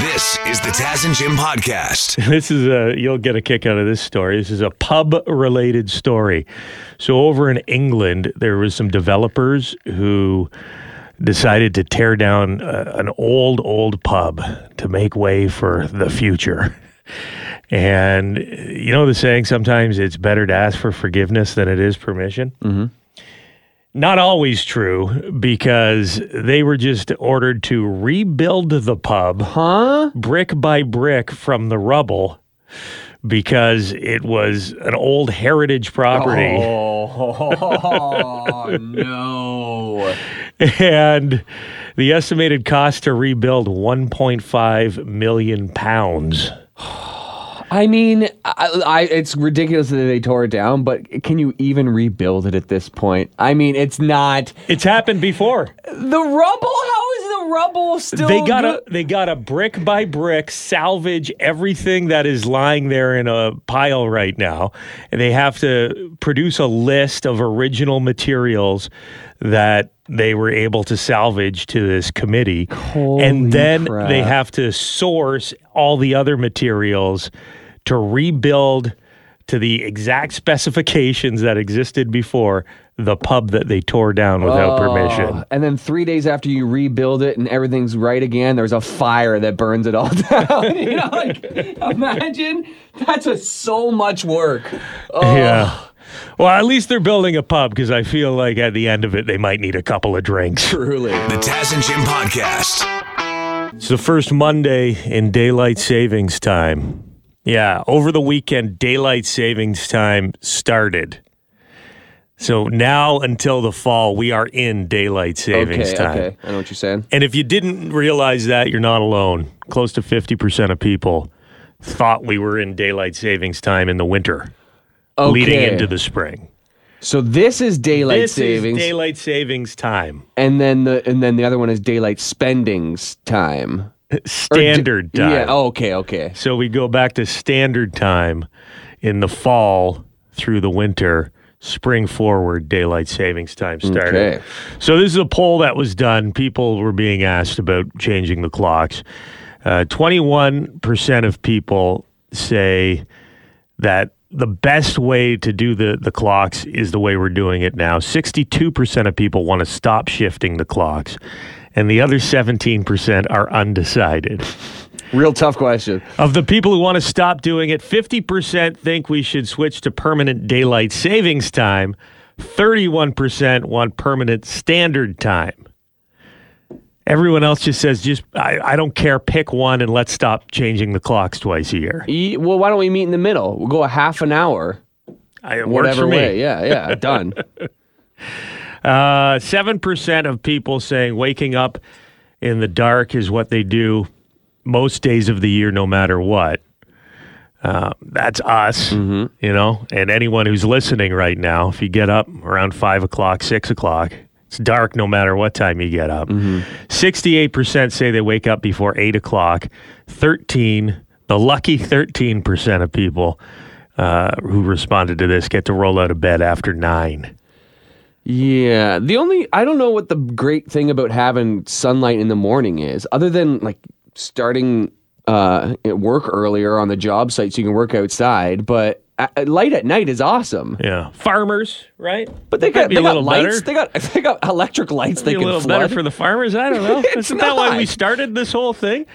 This is the Taz and Jim podcast. This is a you'll get a kick out of this story. This is a pub related story. So over in England, there was some developers who decided to tear down uh, an old old pub to make way for the future. And you know the saying sometimes it's better to ask for forgiveness than it is permission. Mm-hmm. Not always true because they were just ordered to rebuild the pub Huh? brick by brick from the rubble because it was an old heritage property Oh, no. and the estimated cost to rebuild 1.5 million pounds. I mean, I, I, it's ridiculous that they tore it down, but can you even rebuild it at this point? I mean, it's not It's happened before. the rubble. How is the rubble still? They got good? to they got to brick by brick salvage everything that is lying there in a pile right now, and they have to produce a list of original materials that they were able to salvage to this committee, Holy and then crap. they have to source all the other materials to rebuild to the exact specifications that existed before the pub that they tore down without oh, permission. Oh, And then three days after you rebuild it and everything's right again, there's a fire that burns it all down. you know, like imagine that's a, so much work. Oh, Yeah. Well, at least they're building a pub because I feel like at the end of it, they might need a couple of drinks. truly. The Taz and Jim podcast. It's the first Monday in daylight savings time. Yeah, over the weekend, daylight savings time started. So now until the fall, we are in daylight savings Okay, time. okay, I know what you're saying. And if you didn't realize that, you're not alone. Close to 50% of people thought we were in daylight savings time in the winter, Okay. leading into the spring. So this is daylight this savings, is daylight savings time. and then the and then the other one is daylight spendings time. Or d- Standard time. Yeah. Oh, okay. Okay. So we go back to standard time in the fall through the winter, spring forward, daylight savings time started. Okay. So this is a poll that was done. People were being asked about changing the clocks. Uh, 21% of people say that the best way to do the, the clocks is the way we're doing it now. 62% of people want to stop shifting the clocks, and the other 17% are undecided. Real tough question. Of the people who want to stop doing it, 50% think we should switch to permanent daylight savings time. 31% want permanent standard time. Everyone else just says, just I, I don't care, pick one and let's stop changing the clocks twice a year. E- well, why don't we meet in the middle? We'll go a half an hour, I, whatever for me. way. Yeah. Yeah. Done. Uh, 7% of people saying waking up in the dark is what they do most days of the year, no matter what. Uh, that's us, you know, and anyone who's listening right now. If you get up around five o'clock, six o'clock, it's dark no matter what time you get up. 68% say they wake up before eight o'clock. 13, the lucky 13% of people uh, who responded to this get to roll out of bed after nine. Yeah. The only I don't know what the great thing about having sunlight in the morning is, other than like starting uh, work earlier on the job site so you can work outside. But light at night is awesome. Yeah, farmers, right? But they got they got lights. better. They got they got electric lights. They Be a little flood. better for the farmers. I don't know. Isn't that why we started this whole thing?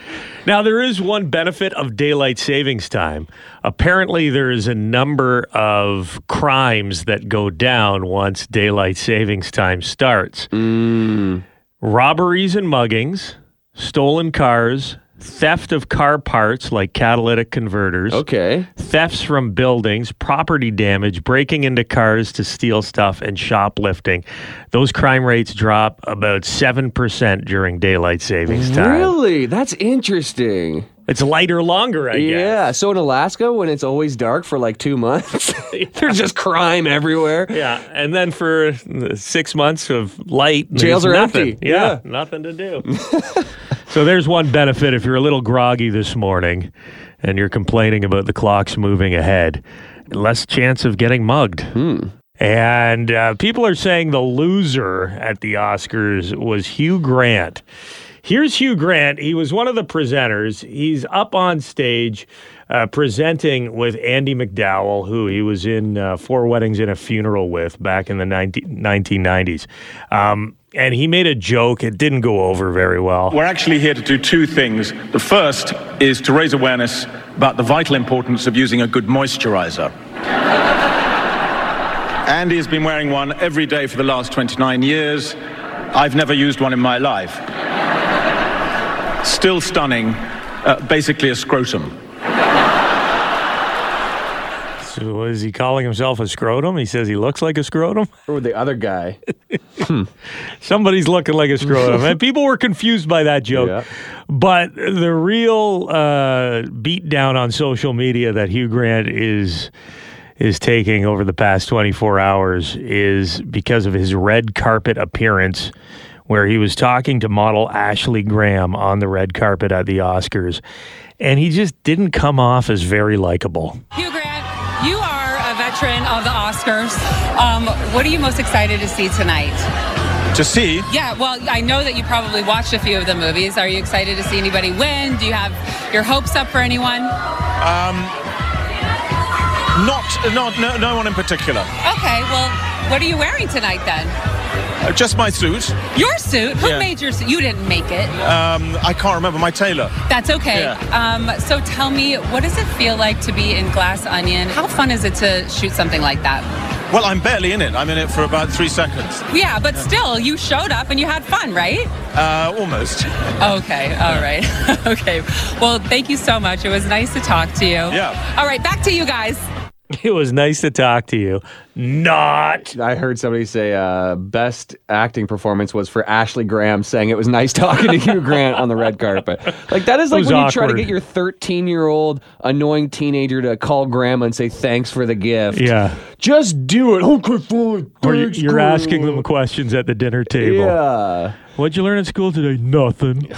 Now there is one benefit of daylight savings time. Apparently, there is a number of crimes that go down once daylight savings time starts. Mm. Robberies and muggings, stolen cars, theft of car parts like catalytic converters. okay. thefts from buildings, property damage, breaking into cars to steal stuff, and shoplifting. Those crime rates drop about 7% during daylight savings time. Really? That's interesting. It's lighter longer, I guess. Yeah. So in Alaska, when it's always dark for like two months, there's just crime everywhere. Yeah, and then for six months of light, Jails are nothing. empty. Yeah, Yeah. nothing to do. so there's one benefit if you're a little groggy this morning and you're complaining about the clocks moving ahead, less chance of getting mugged. And uh, people are saying the loser at the Oscars was Hugh Grant. Here's Hugh Grant. He was one of the presenters. He's up on stage uh, presenting with Andie MacDowell, who he was in uh, Four Weddings and a Funeral with back in the 19, 1990s. Um, and he made a joke. It didn't go over very well. We're actually here to do two things. The first is to raise awareness about the vital importance of using a good moisturizer. Andie has been wearing one every day for the last 29 years. I've never used one in my life. Still stunning, uh, basically a scrotum. So is he calling himself a scrotum? He says he looks like a scrotum. Or the other guy. Somebody's looking like a scrotum. and people were confused by that joke. Yeah. But the real uh, beat down on social media that Hugh Grant is is taking over the past 24 hours is because of his red carpet appearance where he was talking to model Ashley Graham on the red carpet at the Oscars and he just didn't come off as very likable. Hugh Grant, you are a veteran of the Oscars. Um, what are you most excited to see tonight? To see, Yeah, well, I know that you probably watched a few of the movies. Are you excited to see anybody win? Do you have your hopes up for anyone? Um, not, not no, no one in particular. Okay, well, what are you wearing tonight then? Uh, just my suit. Your suit? Who Yeah. made your suit? You didn't make it. Um, I can't remember my tailor. That's okay. Yeah. Um, so tell me, what does it feel like to be in Glass Onion? How fun is it to shoot something like that? Well, I'm barely in it. I'm in it for about three seconds. Yeah, but still, you showed up and you had fun, right? Uh, almost. Okay, all right. okay. Well, thank you so much. It was nice to talk to you. Yeah. All right, back to you guys. It was nice to talk to you. Not. I heard somebody say uh, best acting performance was for Ashley Graham saying it was nice talking to Hugh Grant on the red carpet. Like that is like when you try to get your 13 year old annoying teenager to call grandma and say thanks for the gift. Yeah. Just do it. Okay, fine. Or you- Thanks, you're asking them questions at the dinner table. Yeah. What'd you learn at school today? Nothing.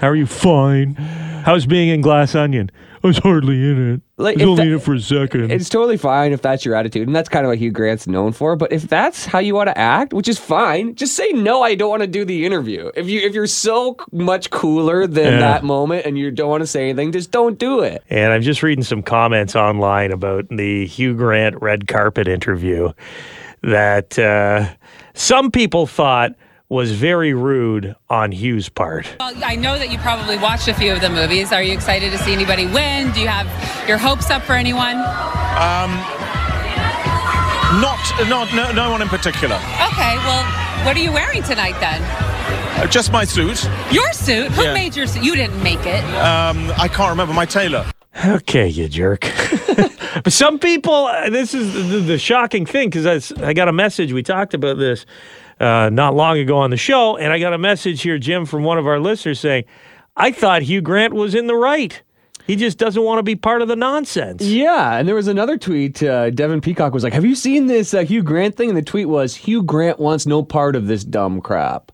How are you? Fine. How's being in Glass Onion? I was hardly in it. Like, was only that- in it for a second. It's totally fine if that's your attitude, and that's kind of what Hugh Grant's known for. But if that's how you want to act, which is fine, just say no. I don't want to do the interview. If you if you're so much cooler than Yeah. that moment and you don't want to say anything, just don't do it. and I'm just reading some comments online about the Hugh Grant red carpet interview that uh, some people thought was very rude on Hugh's part. Well, I know that you probably watched a few of the movies. Are you excited to see anybody win? Do you have your hopes up for anyone? Um, Not, not no, no one in particular. Okay, well, what are you wearing tonight then? Uh, just my suit. Your suit? Who Yeah. made your suit? You didn't make it. Um, I can't remember my tailor. Okay, you jerk. but some people, uh, this is the, the shocking thing because I, I got a message. We talked about this uh, not long ago on the show, and I got a message here, Jim, from one of our listeners saying, I thought Hugh Grant was in the right. He just doesn't want to be part of the nonsense. Yeah, and there was another tweet. Uh, Devin Peacock was like, "Have you seen this uh, Hugh Grant thing?" And the tweet was, "Hugh Grant wants no part of this dumb crap."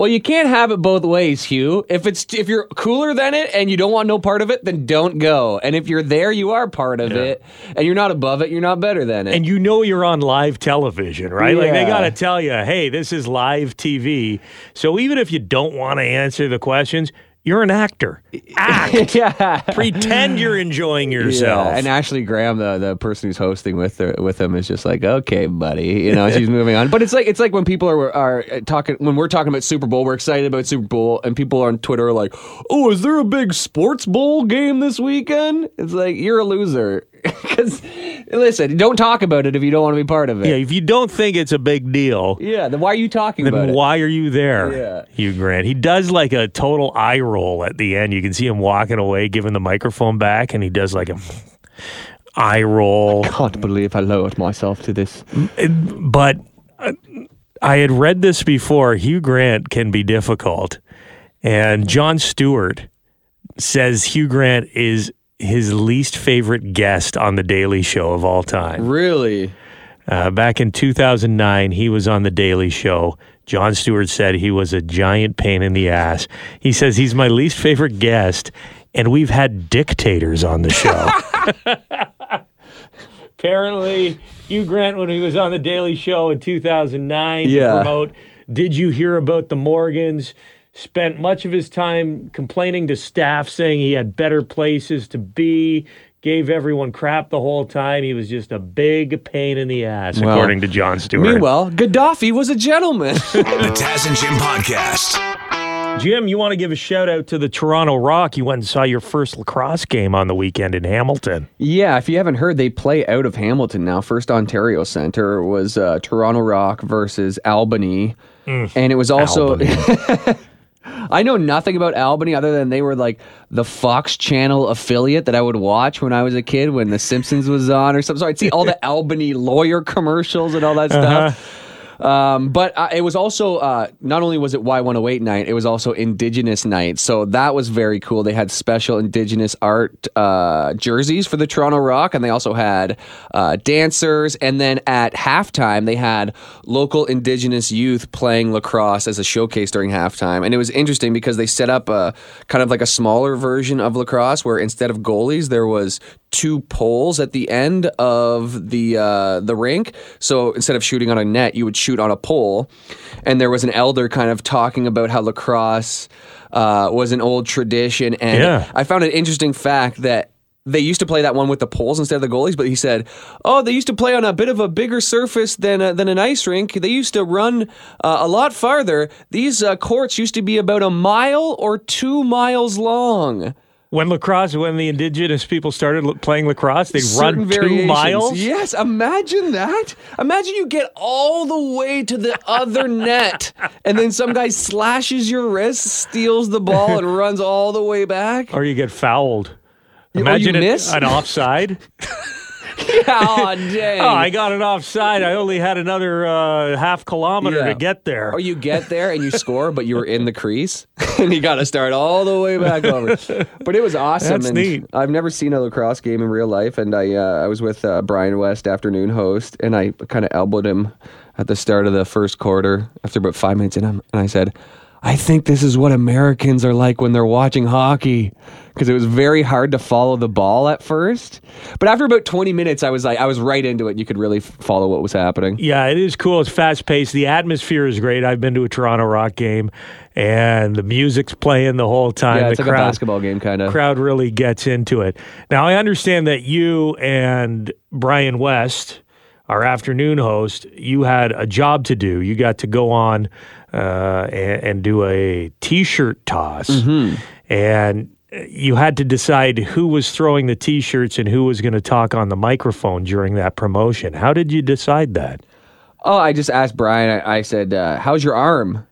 Well, you can't have it both ways, Hugh. If it's if you're cooler than it and you don't want no part of it, then don't go. And if you're there, you are part of it, and you're not above it. You're not better than it. And you know you're on live television, right? Like they got to tell you, hey, this is live TV. So even if you don't want to answer the questions, you're an actor. Act. yeah. Pretend you're enjoying yourself. Yeah, and Ashley Graham, the, the person who's hosting with her, with him, is just like, okay, buddy, you know, she's moving on. But it's like it's like when people are are talking when we're talking about Super Bowl, we're excited about Super Bowl, and people on Twitter are like, oh, is there a big sports bowl game this weekend? It's like you're a loser because listen, don't talk about it if you don't want to be part of it. yeah, if you don't think it's a big deal, Yeah, then why are you talking about then it? why are you there, Yeah. Hugh Grant? He does like a total eye roll at the end. You can see him walking away, giving the microphone back, and he does like a eye roll. Can't believe I lowered myself to this. but uh, I had read this before. Hugh Grant can be difficult, and Jon Stewart says Hugh Grant is his least favorite guest on the Daily Show of all time. Really? Uh, back in 2009, he was on the Daily Show. Jon Stewart said he was a giant pain in the ass. He says he's my least favorite guest, and we've had dictators on the show. Apparently, Hugh Grant, when he was on the Daily Show in 2009, to Yeah. promote Did You Hear About the Morgans? Spent much of his time complaining to staff, saying he had better places to be. Gave everyone crap the whole time. He was just a big pain in the ass, Well, according to Jon Stewart. Meanwhile, Gaddafi was a gentleman. The Taz and Jim Podcast. Jim, you want to give a shout out to the Toronto Rock? You went and saw your first lacrosse game on the weekend in Hamilton. yeah, if you haven't heard, they play out of Hamilton now. First Ontario Center was uh, Toronto Rock versus Albany. and it was also. I know nothing about Albany other than they were like the Fox Channel affiliate that I would watch when I was a kid when The Simpsons was on or something. So I'd see all the Albany lawyer commercials and all that uh-huh. stuff. Um, but uh, it was also uh, not only was it Y108 night, it was also Indigenous night. So that was very cool. They had special Indigenous art uh, jerseys for the Toronto Rock, and they also had uh, dancers. And then at halftime, they had local Indigenous youth playing lacrosse as a showcase during halftime. And it was interesting because they set up a kind of like a smaller version of lacrosse where instead of goalies, there was two poles at the end of the uh, the rink. So instead of shooting on a net, you would shoot on a pole. And there was an elder kind of talking about how lacrosse uh, was an old tradition. And Yeah. I found an interesting fact that. They used to play that one with the poles instead of the goalies, but he said, "Oh, they used to play on a bit of a bigger surface than than an ice rink. They used to run uh, a lot farther. These uh, courts used to be about a mile or two miles long." When lacrosse, when the Indigenous people started playing lacrosse, they certain run two variations. miles. Yes, imagine that. Imagine you get all the way to the other net, and then some guy slashes your wrist, steals the ball, and runs all the way back. Or you get fouled. oh, you Imagine it- miss? an offside. oh, dang. oh, I got an offside. I only had another uh, half kilometer Yeah. to get there. Or you get there and you score, but you were in the crease, and you got to start all the way back over. But it was awesome. That's and neat. I've never seen a lacrosse game in real life, and I uh, I was with uh, Brian West, afternoon host, and I kind of elbowed him at the start of the first quarter after about five minutes in, and I said. I think this is what Americans are like when they're watching hockey because it was very hard to follow the ball at first. But after about 20 minutes, I was like, I was right into it. You could really follow what was happening. Yeah, it is cool. It's fast paced. The atmosphere is great. I've been to a Toronto Rock game, and the music's playing the whole time. Yeah, it's the like a basketball game, kind of. crowd really gets into it. Now, I understand that you and Brian West, our afternoon host, you had a job to do. You got to go on uh, and, and do a T-shirt toss, and you had to decide who was throwing the T-shirts and who was going to talk on the microphone during that promotion. How did you decide that? Oh, I just asked Brian. I, I said, uh, "How's your arm?"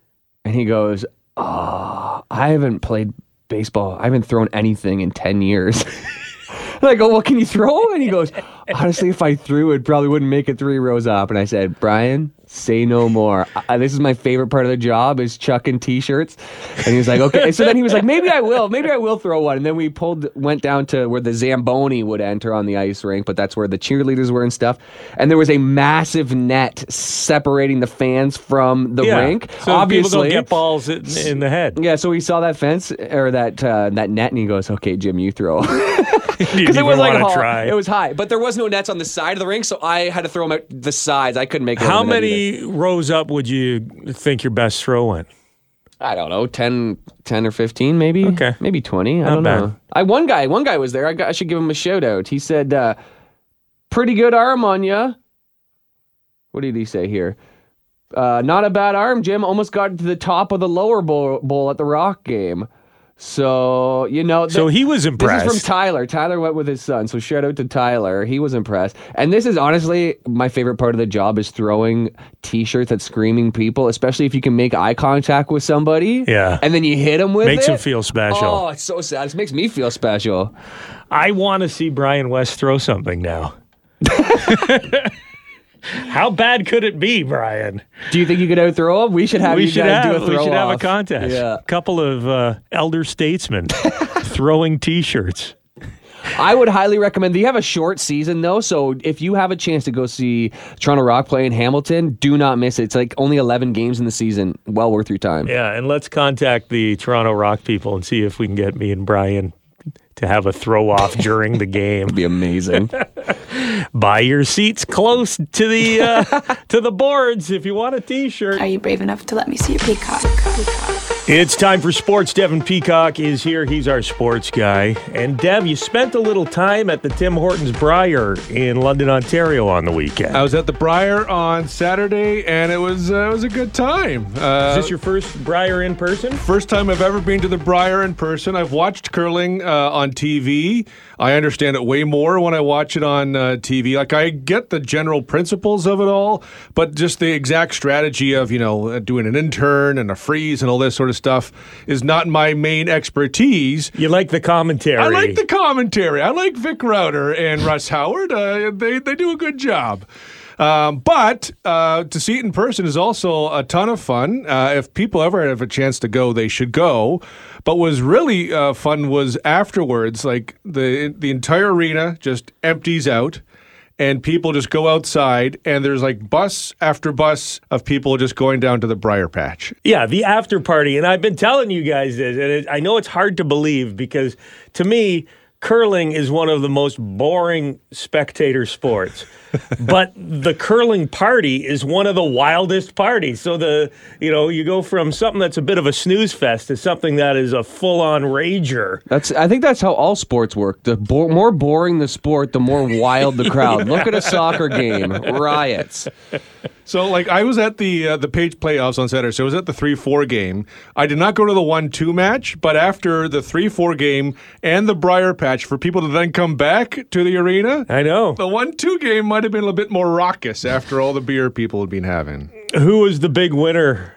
And he goes, "Oh, I haven't played baseball. I haven't thrown anything in ten years." and I go, "Well, can you throw?" And he goes, "Honestly, if I threw, it probably wouldn't make it three rows up." And I said, "Brian, say no more. I, this is my favorite part of the job is chucking t-shirts." And he was like, "Okay." So then he was like, "Maybe I will. Maybe I will throw one." And then we pulled, went down to where the zamboni would enter on the ice rink, but that's where the cheerleaders were and stuff. And there was a massive net separating the fans from the rink. so Obviously, people don't get balls in, in the head. yeah, so he saw that fence or that uh, that net, and he goes, "Okay, Jim, you throw." Because it was like try. it was high, but there was no nets on the side of the rink, so I had to throw them out the sides. I couldn't make. it How over the net either. Many rows up would you think your best throw went? I don't know, 10, 10 or fifteen, maybe. Okay. maybe twenty. I Not don't bad. know. I one guy, one guy was there. I, got, I should give him a shout out. He said, uh, "Pretty good arm on ya." What did he say here? Uh, not a bad arm, Jim. Almost got to the top of the lower bowl, bowl at the Rock game. So you know, th- So he was impressed. This is from Tyler. Tyler went with his son, so shout out to Tyler. He was impressed. And this is honestly my favorite part of the job is throwing t-shirts at screaming people, especially if you can make eye contact with somebody. Yeah. And then you hit them with Makes it. him feel special. Oh, it's so sad. It makes me feel special. I want to see Brian West throw something now. How bad could it be, Brian? Do you think you could outthrow him? We should have we you should guys have do a throw we should have a contest. Yeah. A couple of uh, elder statesmen throwing T-shirts. I would highly recommend. They have a short season though, so if you have a chance to go see Toronto Rock play in Hamilton, do not miss it. It's like only 11 games in the season. Well worth your time. Yeah, and let's contact the Toronto Rock people and see if we can get me and Brian to have a throw off during the game. Be amazing. Buy your seats close to the uh, to the boards if you want a T-shirt. Are you brave enough to let me see your peacock? peacock? It's time for sports. Devin Peacock is here. He's our sports guy. And Dev, you spent a little time at the Tim Hortons Brier in London, Ontario on the weekend. I was at the Brier on Saturday, and it was uh, it was a good time. Uh, is this your first Brier in person? First time I've ever been to the Brier in person. I've watched curling uh, on TV. I understand it way more when I watch it on uh, TV. Like I get the general principles of it all, but just the exact strategy of you know uh, doing an in-turn and a freeze and all this sort of stuff is not my main expertise. You like the commentary? I like the commentary. I like Vic Rauter and Russ Howard. Uh, they they do a good job. Um, but uh, to see it in person is also a ton of fun. Uh, if people ever have a chance to go, they should go. But what was really uh, fun was afterwards, like the the entire arena just empties out. And people just go outside, and there's like bus after bus of people just going down to the Brier Patch. Yeah, the after party. And I've been telling you guys this, and it, I know it's hard to believe because to me, curling is one of the most boring spectator sports. But the curling party is one of the wildest parties. So the you know you go from something that's a bit of a snooze fest to something that is a full on rager. That's I think that's how all sports work. The bo- more boring the sport, the more wild the crowd. Look at a soccer game, riots. So, like, I was at the uh, the Page playoffs on Saturday. So I was at the three four game. I did not go to the one two match, but after the three four game and the Brier Patch, for people to then come back to the arena, I know the one two game might have been a little bit more raucous after all the beer people had been having. Who was the big winner?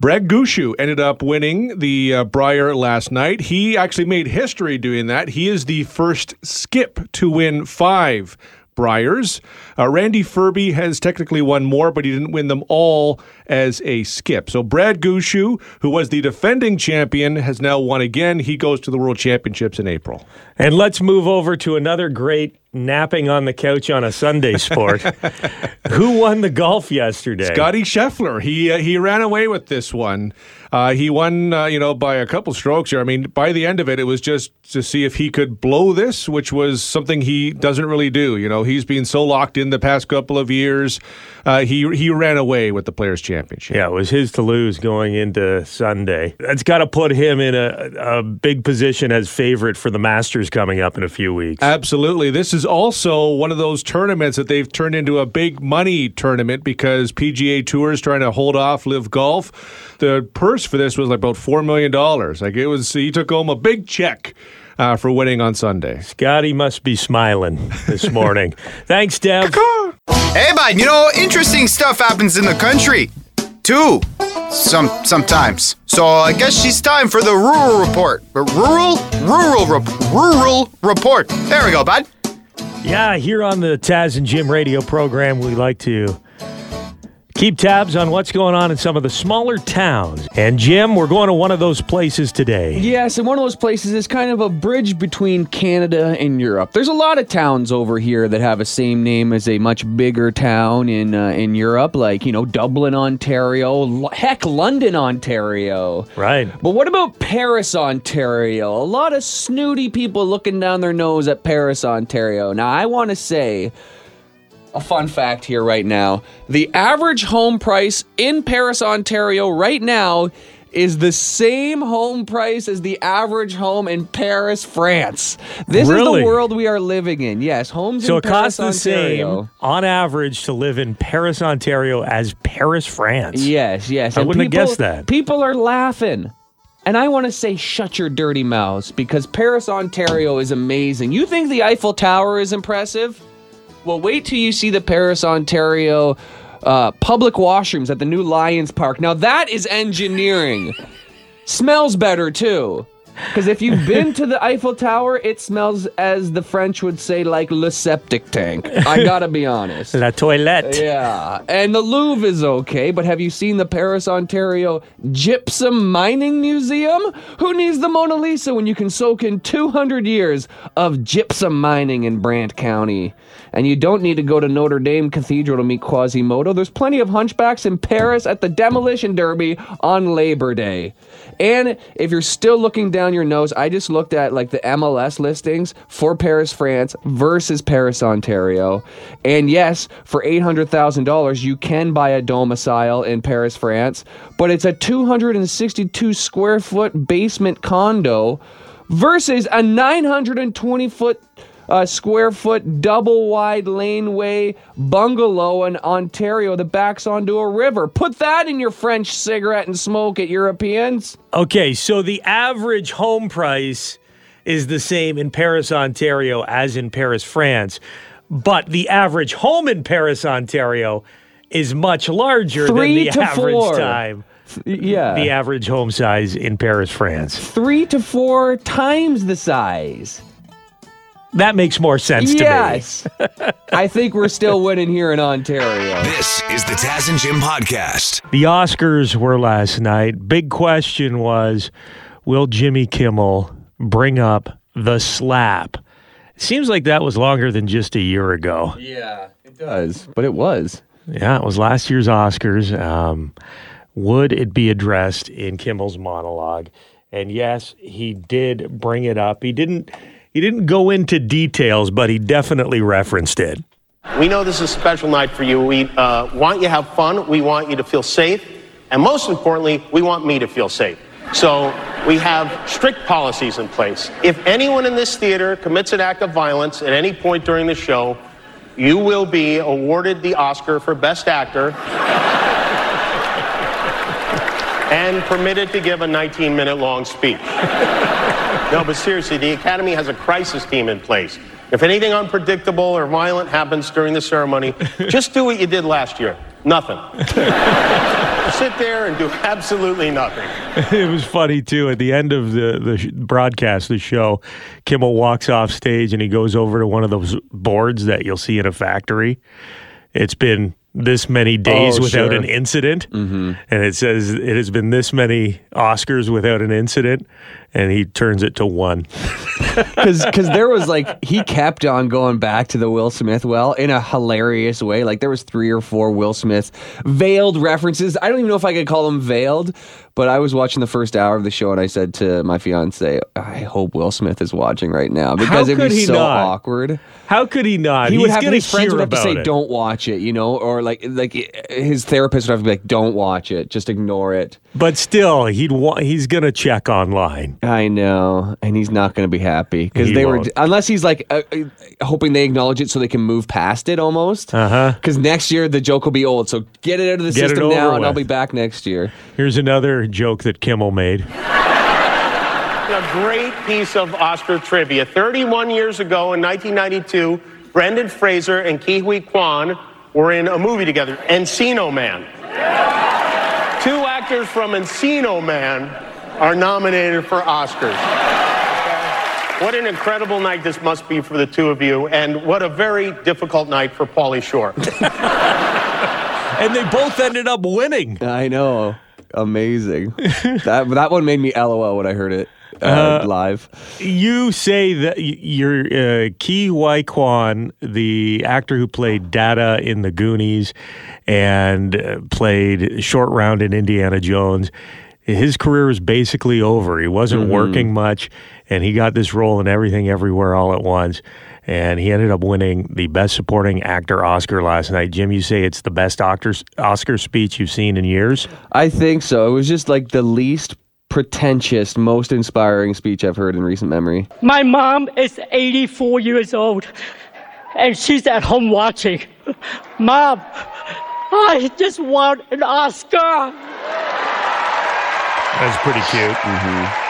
Brad Gushue ended up winning the uh, Brier last night. He actually made history doing that. He is the first skip to win five Briers. Uh, Randy Ferbey has technically won more, but he didn't win them all as a skip. So Brad Gushue, who was the defending champion, has now won again. He goes to the World Championships in April. And let's move over to another great napping on the couch on a Sunday sport. Who won the golf yesterday? Scottie Scheffler. He uh, he ran away with this one. Uh, he won, uh, you know, by a couple strokes here. I mean, by the end of it, it was just to see if he could blow this, which was something he doesn't really do. You know, he's been so locked in the past couple of years. Uh, he he ran away with the Players Championship. Yeah, it was his to lose going into Sunday. That's got to put him in a, a big position as favorite for the Masters coming up in a few weeks. Absolutely. This is also one of those tournaments that they've turned into a big money tournament because PGA Tour is trying to hold off LIV Golf. The purse for this was like about $4 million. Like it was, he took home a big check. Uh, for winning on Sunday. Scottie must be smiling this morning. Thanks, Dev. Hey, bud, you know, interesting stuff happens in the country, too. Some sometimes. So I guess she's time for the rural report. Rural, rural, rep- rural report. There we go, bud. Yeah, here on the Taz and Jim radio program, we like to keep tabs on what's going on in some of the smaller towns. And Jim, we're going to one of those places today. Yes, and one of those places is kind of a bridge between Canada and Europe. There's a lot of towns over here that have a same name as a much bigger town in uh, in Europe, like you know Dublin, Ontario, L- heck, London, Ontario. Right. But what about Paris, Ontario? A lot of snooty people looking down their nose at Paris, Ontario. Now, I want to say a fun fact here right now. The average home price in Paris, Ontario right now is the same home price as the average home in Paris, France. This Really? is the world we are living in. Yes, homes So in it Paris, costs the Ontario. same on average to live in Paris, Ontario as Paris, France. Yes, yes. I and wouldn't have guessed that. People are laughing. And I want to say, shut your dirty mouths because Paris, Ontario is amazing. You think the Eiffel Tower is impressive? Well, wait till you see the Paris, Ontario uh, public washrooms at the new Lions Park. Now, that is engineering. Smells better, too. Because if you've been to the Eiffel Tower, it smells, as the French would say, like le septic tank. I gotta be honest. La toilette. Yeah, and the Louvre is okay, but have you seen the Paris, Ontario Gypsum Mining Museum? Who needs the Mona Lisa when you can soak in 200 years of gypsum mining in Brant County? And you don't need to go to Notre Dame Cathedral to meet Quasimodo. There's plenty of hunchbacks in Paris at the Demolition Derby on Labor Day. And if you're still looking down your nose, I just looked at like the MLS listings for Paris, France versus Paris, Ontario. And yes, for $800,000, you can buy a domicile in Paris, France, but it's a 262 square foot basement condo versus a 920 foot uh, square foot double wide laneway bungalow in Ontario that backs onto a river. Put that in your French cigarette and smoke it, Europeans. Okay, so the average home price is the same in Paris, Ontario as in Paris, France. But the average home in Paris, Ontario is much larger Three than the average four. time. Yeah. The average home size in Paris, France. Three to four times the size. That makes more sense to me. Yes. I think we're still winning here in Ontario. This is the Taz and Jim podcast. The Oscars were last night. Big question was will Jimmy Kimmel bring up the slap? It seems like that was longer than just a year ago. Yeah, it does. But it was. Yeah, it was last year's Oscars. Um, would it be addressed in Kimmel's monologue? And yes, he did bring it up. He didn't. He didn't go into details, but he definitely referenced it. We know this is a special night for you. We uh, want you to have fun. We want you to feel safe. And most importantly, we want me to feel safe. So we have strict policies in place. If anyone in this theater commits an act of violence at any point during the show, you will be awarded the Oscar for Best Actor and permitted to give a 19 minute long speech. No, but seriously, the Academy has a crisis team in place. If anything unpredictable or violent happens during the ceremony, just do what you did last year. Nothing. Sit there and do absolutely nothing. it was funny too. At the end of the the sh- broadcast, the show, Kimmel walks off stage and he goes over to one of those boards that you'll see in a factory. It's been this many days Oh, without sure. an incident, mm-hmm. and it says it has been this many Oscars without an incident, and he turns it to one. Because there was like, he kept on going back to the Will Smith well in a hilarious way. Like, there was three or four Will Smith veiled references. I don't even know if I could call them veiled, but I was watching the first hour of the show and I said to my fiance, I hope Will Smith is watching right now because it'd be so not? awkward. How could he not? he would He's have his friends would have to say it. don't watch it you know or like like his therapist would have to be like don't watch it just ignore it But still, he'd wa- he's gonna check online. I know and he's not going to be happy because He they were won't. unless he's like uh, uh, hoping they acknowledge it so they can move past it almost Uh-huh. because next year the joke will be old so get it out of the Get it system over now and i'll with. be back next year Here's another joke that Kimmel made. A great piece of Oscar trivia. 31 years ago in 1992, Brendan Fraser and Ke Huy Quan were in a movie together, Encino Man. Two actors from Encino Man are nominated for Oscars. What an incredible night this must be for the two of you, and what a very difficult night for Pauly Shore. And they both ended up winning. i know amazing that that one made me lol when i heard it uh, live You say that y- you're uh, Ke Huy Quan, the actor who played Data in The Goonies and uh, played Short Round in Indiana Jones. His career was basically over. He wasn't mm-hmm. working much, and he got this role in Everything Everywhere All at Once. And he ended up winning the Best Supporting Actor Oscar last night. Jim, you say it's the best Oscar, Oscar speech you've seen in years? I think so. It was just like the least pretentious, most inspiring speech I've heard in recent memory. My mom is 84 years old and she's at home watching. Mom, I just want an Oscar. That's pretty cute. Mm-hmm.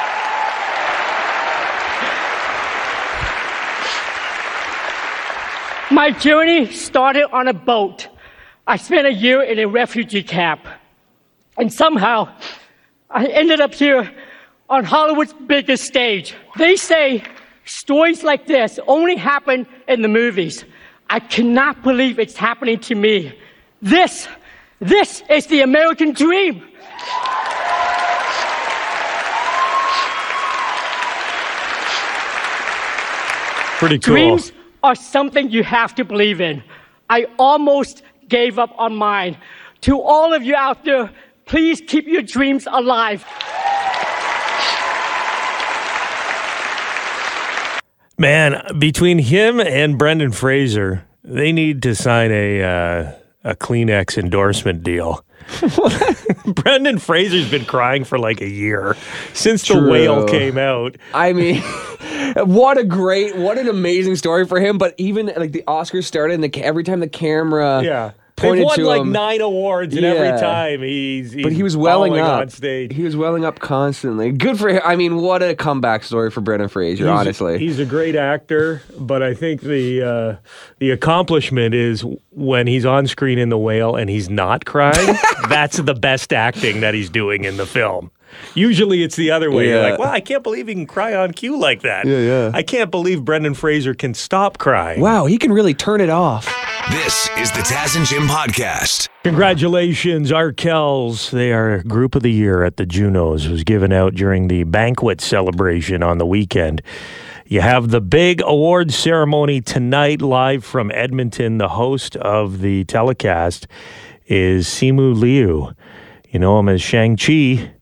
My journey started on a boat. I spent a year in a refugee camp. And somehow, I ended up here on Hollywood's biggest stage. They say stories like this only happen in the movies. I cannot believe it's happening to me. This, this is the American dream. pretty cool. Dreams are something you have to believe in. I almost gave up on mine. To all of you out there, please keep your dreams alive. Man, between him and Brendan Fraser, they need to sign a. Uh a Kleenex endorsement deal. Brendan Fraser's been crying for like a year since the whale came out. I mean, what a great, what an amazing story for him. But even like the Oscars started, and the, every time the camera Yeah. They've pointed won to like him, nine awards, and every time he's, he's but he was welling up on stage. He was welling up constantly. Good for him. I mean, what a comeback story for Brendan Fraser. He's- honestly, he's a great actor, but I think the uh, the accomplishment is when he's on screen in The Whale and he's not crying. that's the best acting that he's doing in the film. Usually it's the other way. You're like, well, I can't believe he can cry on cue like that. Yeah, yeah. I can't believe Brendan Fraser can stop crying. wow, he can really turn it off. This is the Taz and Jim podcast. Congratulations, Arkells. They are Group of the Year at the Junos. It was given out during the banquet celebration on the weekend. You have the big awards ceremony tonight, live from Edmonton. The host of the telecast is Simu Liu. You know him as Shang-Chi.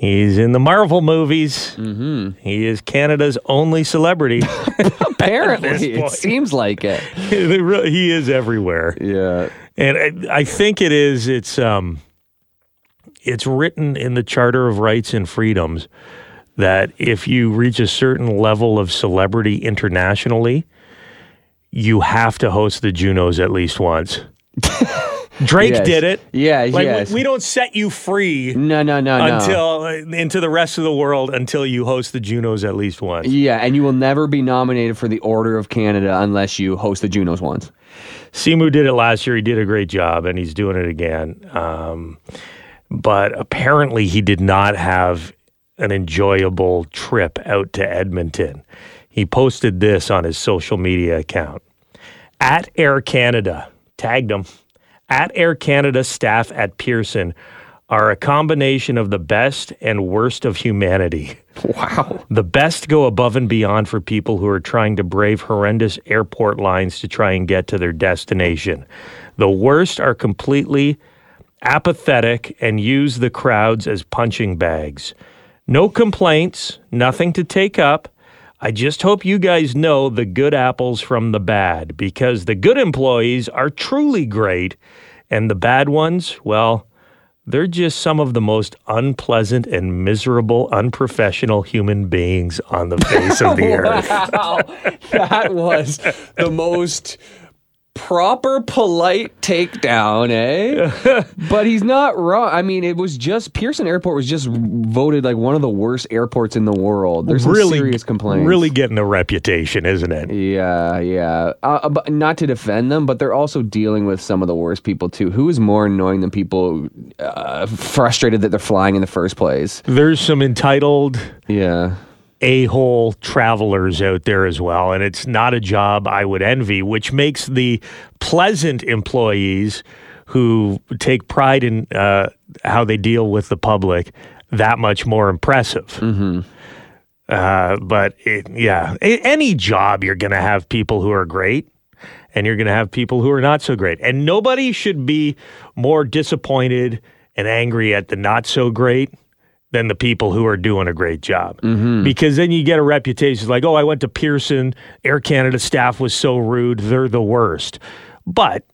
He's in the Marvel movies. Mm-hmm. He is Canada's only celebrity. Apparently, it seems like it. he is everywhere. Yeah. And I, I think it is. It's um, it's written in the Charter of Rights and Freedoms that if you reach a certain level of celebrity internationally, you have to host the Junos at least once. Drake Yes. did it. Yeah, Like yes. we, we don't set you free No, no, no, no. until uh, into the rest of the world until you host the Junos at least once. Yeah, and you will never be nominated for the Order of Canada unless you host the Junos once. Simu did it last year. He did a great job, and he's doing it again. Um, but apparently, he did not have an enjoyable trip out to Edmonton. He posted this on his social media account at Air Canada, tagged him. At Air Canada staff at Pearson are a combination of the best and worst of humanity. Wow. The best go above and beyond for people who are trying to brave horrendous airport lines to try and get to their destination. The worst are completely apathetic and use the crowds as punching bags. No complaints, nothing to take up. I just hope you guys know the good apples from the bad because the good employees are truly great and the bad ones, well, they're just some of the most unpleasant and miserable, unprofessional human beings on the face of the earth. Wow. that was the most proper, polite takedown, eh? but he's not wrong. I mean, it was just Pearson Airport was just voted like one of the worst airports in the world. There's some really, serious complaints. really getting a reputation, isn't it? Yeah, yeah. Uh, but not to defend them, but they're also dealing with some of the worst people too. Who is more annoying than people uh, frustrated that they're flying in the first place? There's some entitled Yeah. A hole travelers out there as well. And it's not a job I would envy, which makes the pleasant employees who take pride in uh, how they deal with the public that much more impressive. Uh, but it, yeah, a- any job you're going to have people who are great and you're going to have people who are not so great. And nobody should be more disappointed and angry at the not so great than the people who are doing a great job. Mm-hmm. Because then you get a reputation like, oh, I went to Pearson, Air Canada staff was so rude, they're the worst. But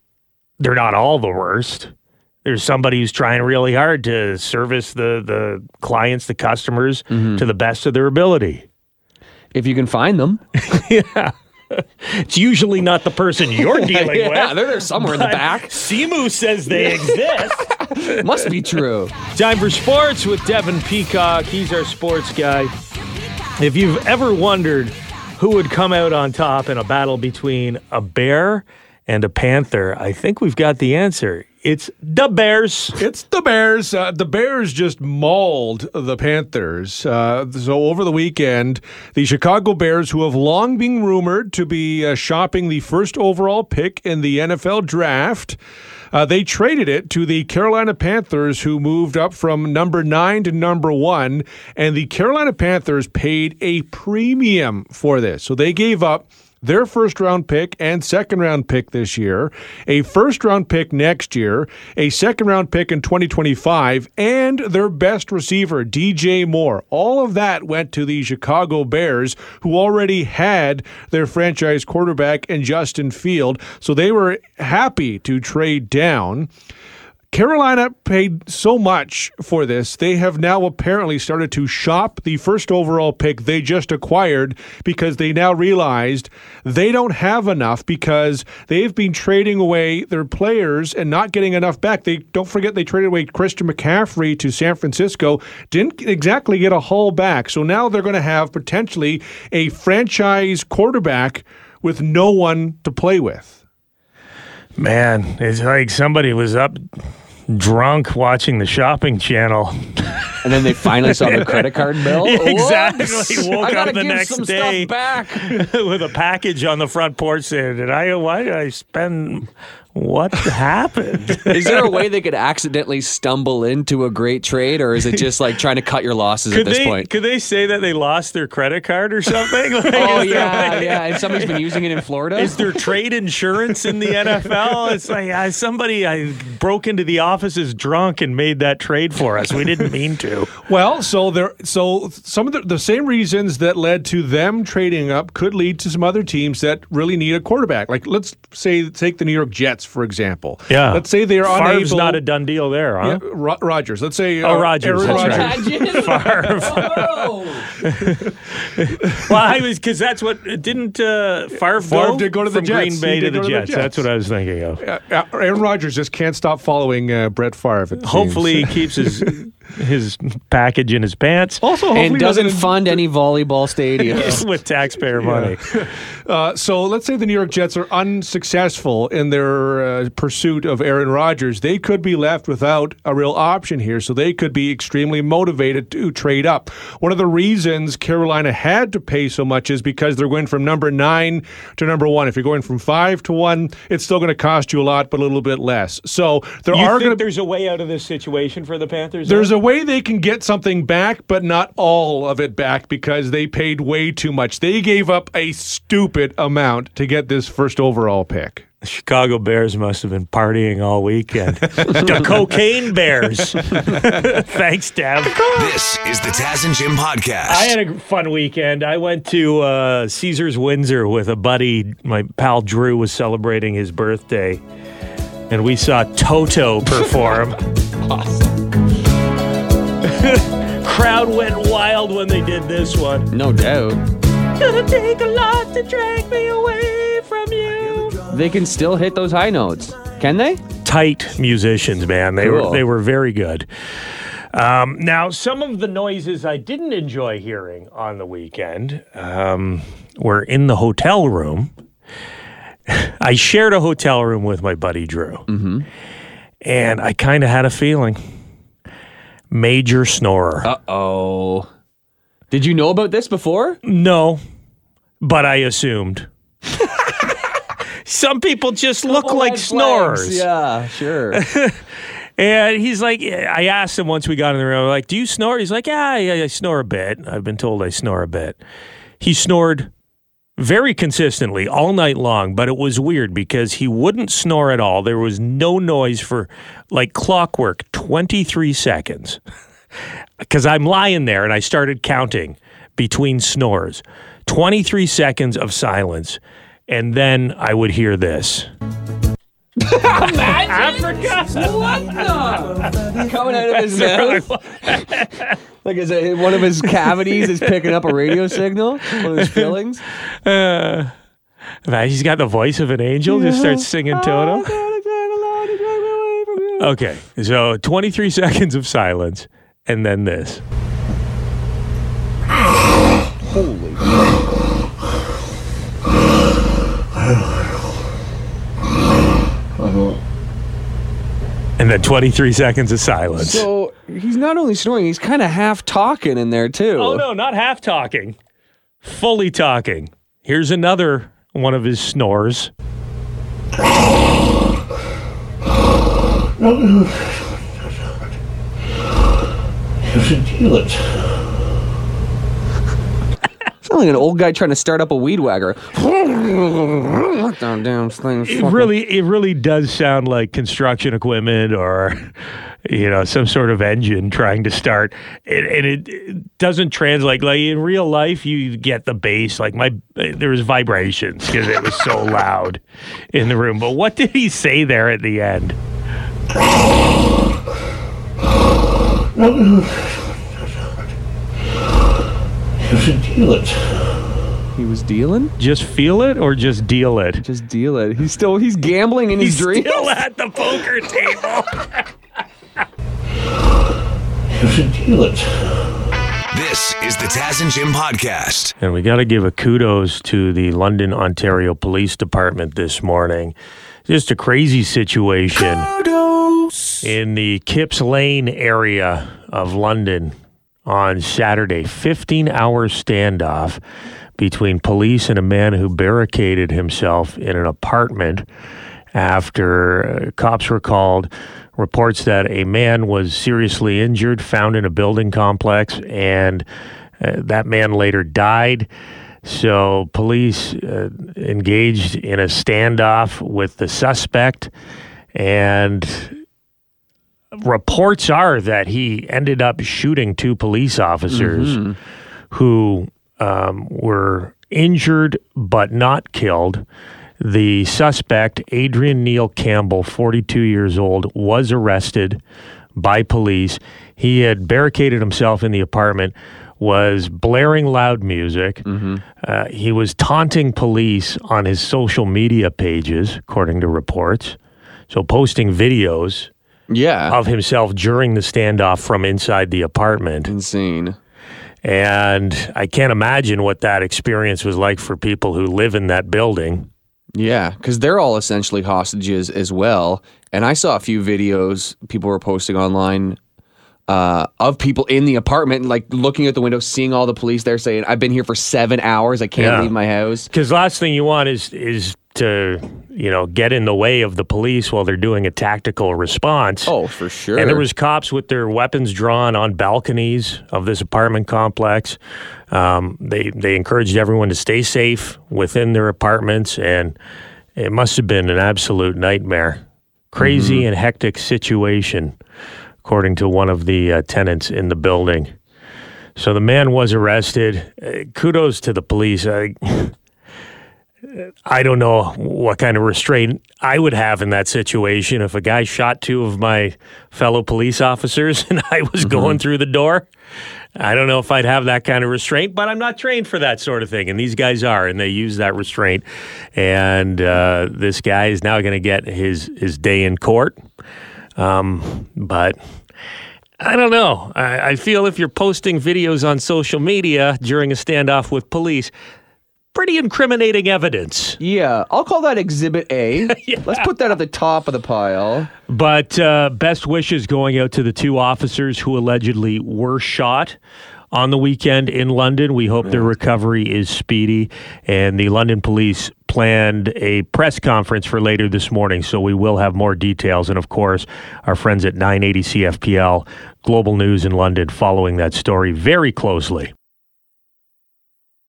they're not all the worst. There's somebody who's trying really hard to service the, the clients, the customers mm-hmm. to the best of their ability. If you can find them. It's usually not the person you're dealing yeah, with. Yeah, they're there somewhere in the back. Simu says they exist. Must be true. Time for sports with Devin Peacock. He's our sports guy. If you've ever wondered who would come out on top in a battle between a bear and a panther, I think we've got the answer. It's the Bears. It's the Bears. Uh, the Bears just mauled the Panthers. Uh, so over the weekend, the Chicago Bears, who have long been rumored to be uh, shopping the first overall pick in the NFL draft, uh, they traded it to the Carolina Panthers, who moved up from number nine to number one. And the Carolina Panthers paid a premium for this. So they gave up their first round pick and second round pick this year, a first round pick next year, a second round pick in 2025, and their best receiver, DJ Moore. All of that went to the Chicago Bears, who already had their franchise quarterback in Justin Field. So they were happy to trade down. Carolina paid so much for this, they have now apparently started to shop the first overall pick they just acquired because they now realized they don't have enough because they've been trading away their players and not getting enough back. They don't forget they traded away Christian McCaffrey to San Francisco, didn't exactly get a haul back. So now they're going to have potentially a franchise quarterback with no one to play with. Man, it's like somebody was up drunk watching the shopping channel. And then they finally saw the credit card bill. exactly. Whoops! Woke up the next day back. with a package on the front porch saying, "Did I? Why did I spend? What happened?" Is there a way they could accidentally stumble into a great trade, or is it just like trying to cut your losses could at this they point? could they say that they lost their credit card or something? Like, Oh yeah, like- yeah. And somebody's been using it in Florida. Is there trade insurance in the NFL? It's like uh, somebody I broke into the offices drunk and made that trade for us. We didn't mean to. Well, so there, so some of the, the same reasons that led to them trading up could lead to some other teams that really need a quarterback. Like let's say take the New York Jets for example. Yeah. Let's say they're Favre's unable. not a done deal there, huh? Yeah, Ro- Rodgers. Let's say Oh, uh, Rodgers, Aaron that's Rodgers. right. Well, I was because that's what didn't uh, Favre, Favre go did go to the from Jets. Green Bay to the to the Jets. That's what I was thinking of. Uh, uh, Aaron Rodgers just can't stop following uh, Brett Favre. it seems. Hopefully, he keeps his his package in his pants. Also, and doesn't doesn't- fund any volleyball stadiums. with taxpayer money. Uh, so let's say the New York Jets are unsuccessful in their uh, pursuit of Aaron Rodgers. They could be left without a real option here, so they could be extremely motivated to trade up. One of the reasons Carolina had to pay so much is because they're going from number nine to number one. If you're going from five to one, it's still going to cost you a lot, but a little bit less. So there You are think going to there's a way out of this situation for the Panthers? there's a way they can get something back, but not all of it back because they paid way too much. They gave up a stupid amount to get this first overall pick. The Chicago Bears must have been partying all weekend. the Cocaine Bears. Thanks, Deb. This is the Taz and Jim podcast. I had a fun weekend. I went to uh, Caesars Windsor with a buddy. My pal Drew was celebrating his birthday, and we saw Toto perform. Crowd went wild when they did this one. no doubt. Gonna take a lot to drag me away from you. They can still hit those high notes. Can they? tight musicians, man. They Cool. were they were very good. Um, now, some of the noises I didn't enjoy hearing on the weekend um, were in the hotel room. I shared a hotel room with my buddy Drew, and I kind of had a feeling major snorer. Uh oh. Did you know about this before? no, but I assumed. Some people just look like snorers. flags. Yeah, sure. And he's like, I asked him once we got in the room, like, do you snore? He's like, yeah, yeah, I snore a bit. I've been told I snore a bit. He snored very consistently all night long, but it was weird because he wouldn't snore at all. There was no noise for like clockwork, 23 seconds. Because I'm lying there and I started counting between snores 23 seconds of silence. And then I would hear this. Coming out of his mouth. like is it one of his cavities is picking up a radio signal? One of his fillings? Uh, man, he's got the voice of an angel. Just starts singing Toto. Okay, so 23 seconds of silence, and then this. And then 23 seconds of silence. So he's not only snoring, he's kind of half talking in there too. oh, no, not half talking, fully talking. Here's another one of his snores. Sound like an old guy trying to start up a weed whacker. Down, down, things. It really, it really does sound like construction equipment or, you know, some sort of engine trying to start. And, and it, it doesn't translate. Like in real life, you get the bass. Like my, there was vibrations because it was so loud in the room. But what did he say there at the end? Deal it. He was dealing. Just feel it or just deal it? Just deal it. He's still he's gambling in his He's dreams. still at the poker table. deal it. This is the Taz and Jim podcast. And we got to give a kudos to the London, Ontario Police Department this morning. Just a crazy situation in the Kipps Lane area of London on Saturday. 15 hour standoff between police and a man who barricaded himself in an apartment after uh, cops were called. Reports that a man was seriously injured, found in a building complex, and uh, that man later died. So, police uh, engaged in a standoff with the suspect, and reports are that he ended up shooting two police officers who um, were injured but not killed. The suspect, Adrian Neil Campbell, 42 years old, was arrested by police. He had barricaded himself in the apartment, was blaring loud music. Uh, he was taunting police on his social media pages, according to reports. So, posting videos Yeah. of himself during the standoff from inside the apartment. Insane. And I can't imagine what that experience was like for people who live in that building. Yeah, because they're all essentially hostages as well. And I saw a few videos people were posting online uh, of people in the apartment, like looking at the window, seeing all the police there, saying, "I've been here for seven hours. I can't Yeah. leave my house." Because last thing you want is is to you know get in the way of the police while they're doing a tactical response. Oh, for sure. And there was cops with their weapons drawn on balconies of this apartment complex. Um, they they encouraged everyone to stay safe within their apartments, and it must have been an absolute nightmare, crazy and hectic situation, according to one of the uh, tenants in the building. So the man was arrested. Uh, kudos to the police. I, I don't know what kind of restraint I would have in that situation if a guy shot two of my fellow police officers and I was going through the door. I don't know if I'd have that kind of restraint, but I'm not trained for that sort of thing. And these guys are, and they use that restraint. And uh, this guy is now going to get his, his day in court. Um, but I don't know. I, I feel if you're posting videos on social media during a standoff with police, pretty incriminating evidence. Yeah, I'll call that Exhibit A. Let's put that at the top of the pile. But uh, best wishes going out to the two officers who allegedly were shot on the weekend in London. We hope their recovery is speedy. And the London police planned a press conference for later this morning, so we will have more details. And of course, our friends at 980 CFPL Global News in London following that story very closely.